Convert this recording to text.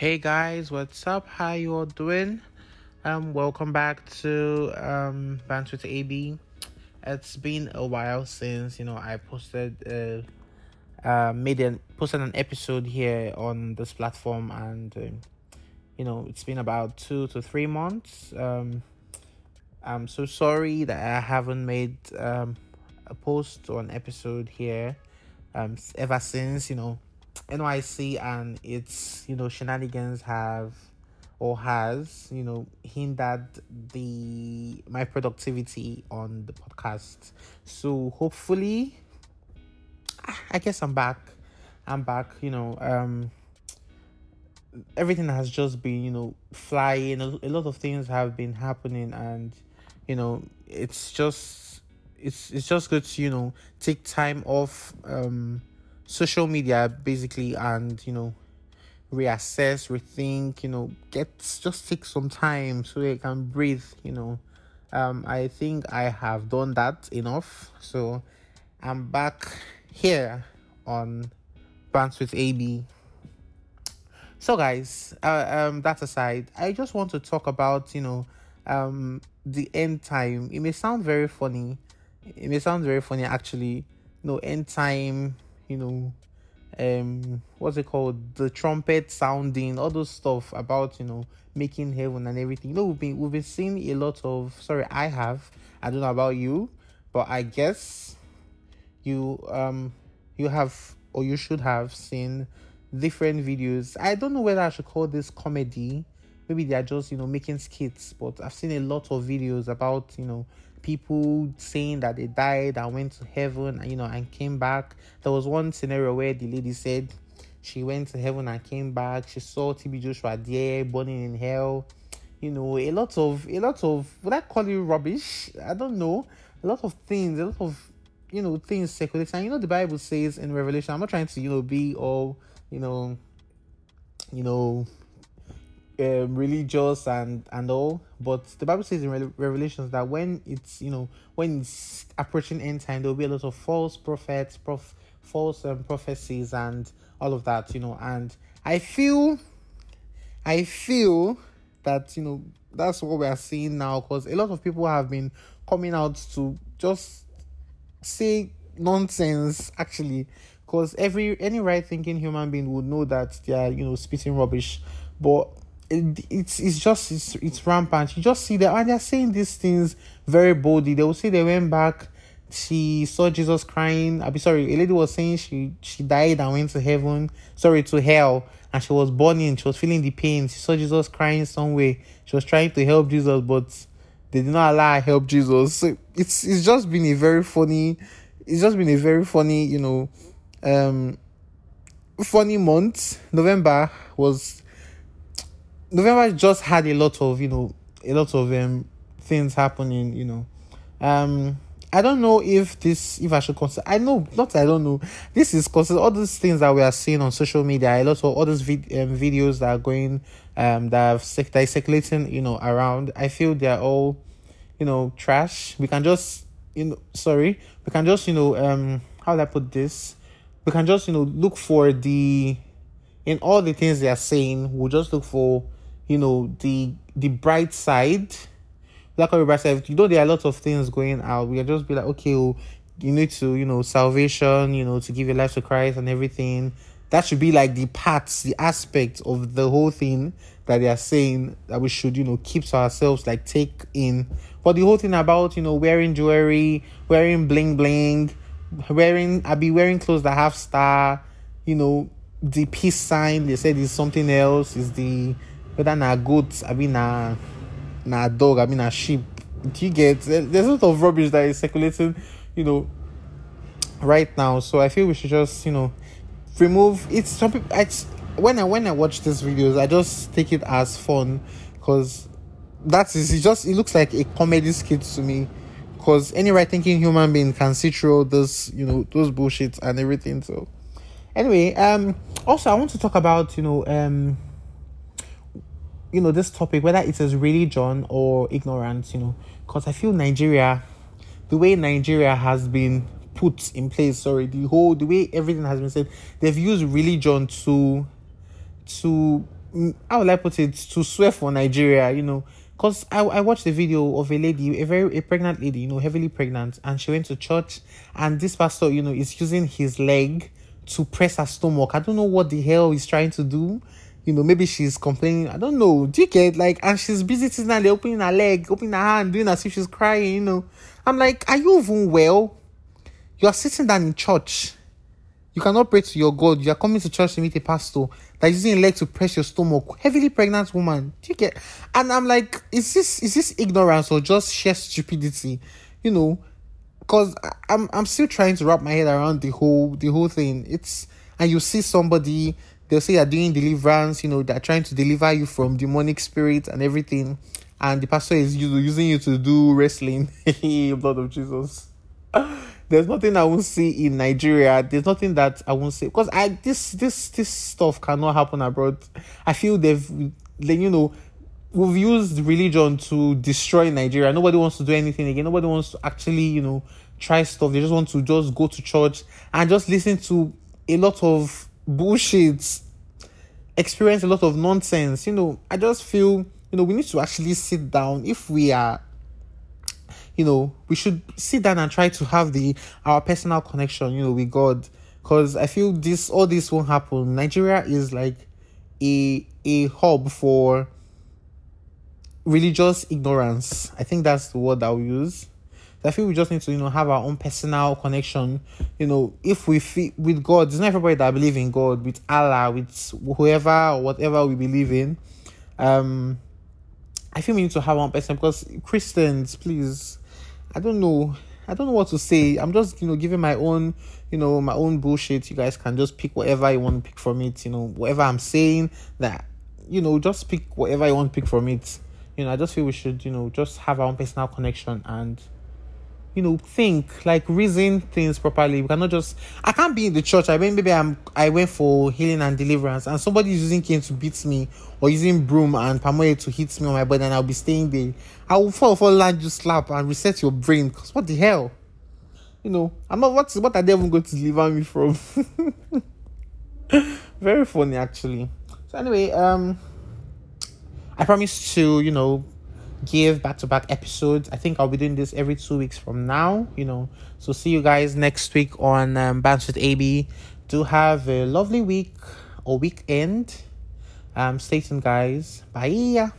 Hey guys, what's up? How you all doing? Um, welcome back to um Banter with AB. It's been a while since you know I posted uh, uh made an posted an episode here on this platform, and um, you know it's been about two to three months. Um, I'm so sorry that I haven't made um a post or an episode here um ever since you know NYC and its you know shenanigans have or has you know hindered the my productivity on the podcast. So hopefully, I guess I'm back. I'm back. You know, um, everything has just been you know flying. A, lot of things have been happening, and you know it's just it's it's just good to you know take time off. Um, social media basically and you know reassess rethink you know get just take some time so you can breathe you know. Um i think i have done that enough. So i'm back here on Banter with ab so guys uh, um that aside i just want to talk about you know um the end time. It may sound very funny. It may sound very funny actually. No end time you know, um, what's it called? The trumpet sounding, all those stuff about you know making heaven and everything. You know, we've been we've been seeing a lot of. Sorry, I have. I don't know about you, but I guess you um you have or you should have seen different videos. I don't know whether I should call this comedy. Maybe they are just you know making skits, but I've seen a lot of videos about you know people saying that they died and went to heaven, you know, and came back. There was one scenario where the lady said she went to heaven and came back. She saw TB Joshua there burning in hell. You know, a lot of a lot of would I call it rubbish? I don't know. A lot of things, a lot of you know things circulating. And you know the Bible says in Revelation. I'm not trying to you know be all you know, you know um, religious and and all but the bible says in Re- revelations that when it's you know when it's approaching end time there will be a lot of false prophets prof- false um, prophecies and all of that you know and i feel i feel that you know that's what we are seeing now because a lot of people have been coming out to just say nonsense actually because every any right thinking human being would know that they are you know spitting rubbish. But it's it's just it's, it's rampant. You just see that and they're saying these things very boldly. They will say they went back. She saw Jesus crying. I'll be sorry. A lady was saying she she died and went to heaven. Sorry to hell, and she was burning. She was feeling the pain. She saw Jesus crying somewhere. She was trying to help Jesus, but they did not allow her help Jesus. So it's it's just been a very funny. It's just been a very funny, you know, um, funny month. November was November just had a lot of you know a lot of um things happening. You know, um. I don't know if this if I should consider I know not I don't know this is consider all these things that we are seeing on social media a lot of all these vid- um, videos that are going um that, have, that is circulating you know around I feel they are all you know trash we can just you know sorry we can just you know um how do I put this we can just you know look for the in all the things they are saying we'll just look for you know the the bright side. Like on bright side you know there are a lot of things going out. We just be like okay well, you need to you know salvation you know to give your life to christ and everything. That should be like the parts the aspect of the whole thing that they are saying that we should you know keep to ourselves like take in. But the whole thing about you know wearing jewelry wearing bling bling wearing i'll be wearing clothes that have star you know the peace sign. They said is something else is the whether na goat I mean na na dog I mean na sheep. Do you get there's a lot of rubbish that is circulating you know right now. So I feel we should just you know remove it's some people it's when I when I watch these videos I just take it as fun because that is it just it looks like a comedy skit to me. Because any right thinking human being can see through those you know those bullshits and everything so. Anyway um also i want to talk about you know um you know this topic whether it is religion or ignorance you know because i feel nigeria the way nigeria has been put in place sorry the whole the way everything has been said they've used religion to to mm, how will I put it, to swear for Nigeria, you know. Because I, I watched a video of a lady, a very a pregnant lady, you know, heavily pregnant, and she went to church, and this pastor, you know, is using his leg to press her stomach. I don't know what the hell he's trying to do. You know, maybe she's complaining. I don't know. Do you get like, and she's busy sitting opening her leg, opening her hand, doing as if she's crying. You know, I'm like, are you even well? You are sitting down in church you cannot pray to your God. You are coming to church to meet a pastor that is using a leg to press your stomach. Heavily pregnant woman. Do you get? And I'm like, is this is this ignorance or just sheer stupidity? You know, because I'm I'm still trying to wrap my head around the whole the whole thing. It's and you see somebody they'll say they're doing deliverance. You know, they're trying to deliver you from demonic spirits and everything, and the pastor is using you to do wrestling. Blood of Jesus there's nothing I won't see in Nigeria. There's nothing that I won't say because I this this this stuff cannot happen abroad. I feel they've you know we've used religion to destroy Nigeria. Nobody wants to do anything again. Nobody wants to actually you know try stuff. They just want to just go to church and just listen to a lot of bullshit, experience a lot of nonsense. You know, I just feel you know we need to actually sit down if we are you know, we should sit down and try to have the our personal connection, you know, with God. Because I feel this all this won't happen. Nigeria is like a a hub for religious ignorance. I think that's the word I'll use. I feel we just need to, you know, have our own personal connection. You know, if we feel with God, it's not everybody that believe in God, with Allah, with whoever or whatever we believe in. Um, I feel we need to have one person because Christians, please, I don't know. I don't know what to say. I'm just, you know, giving my own, you know, my own bullshit. You guys can just pick whatever you want to pick from it. You know, whatever I'm saying that, you know, just pick whatever you want to pick from it. You know, I just feel we should, you know, just have our own personal connection and you know, think, like reason things properly. We cannot just I can't be in the church. I mean maybe I'm I went for healing and deliverance and somebody is using cane to beat me or using broom and palm oil to hit me on my body and I'll be staying there. I will fall for land you slap and reset your brain because what the hell? You know, I'm not what what are they even going to deliver me from? Very funny actually. So anyway, um I promise to, you know, give back to back episodes. I think I'll be doing this every two weeks from now, you know. So see you guys next week on um, Banter with AB. Do have a lovely week or weekend. Um, stay tuned, guys. Bye.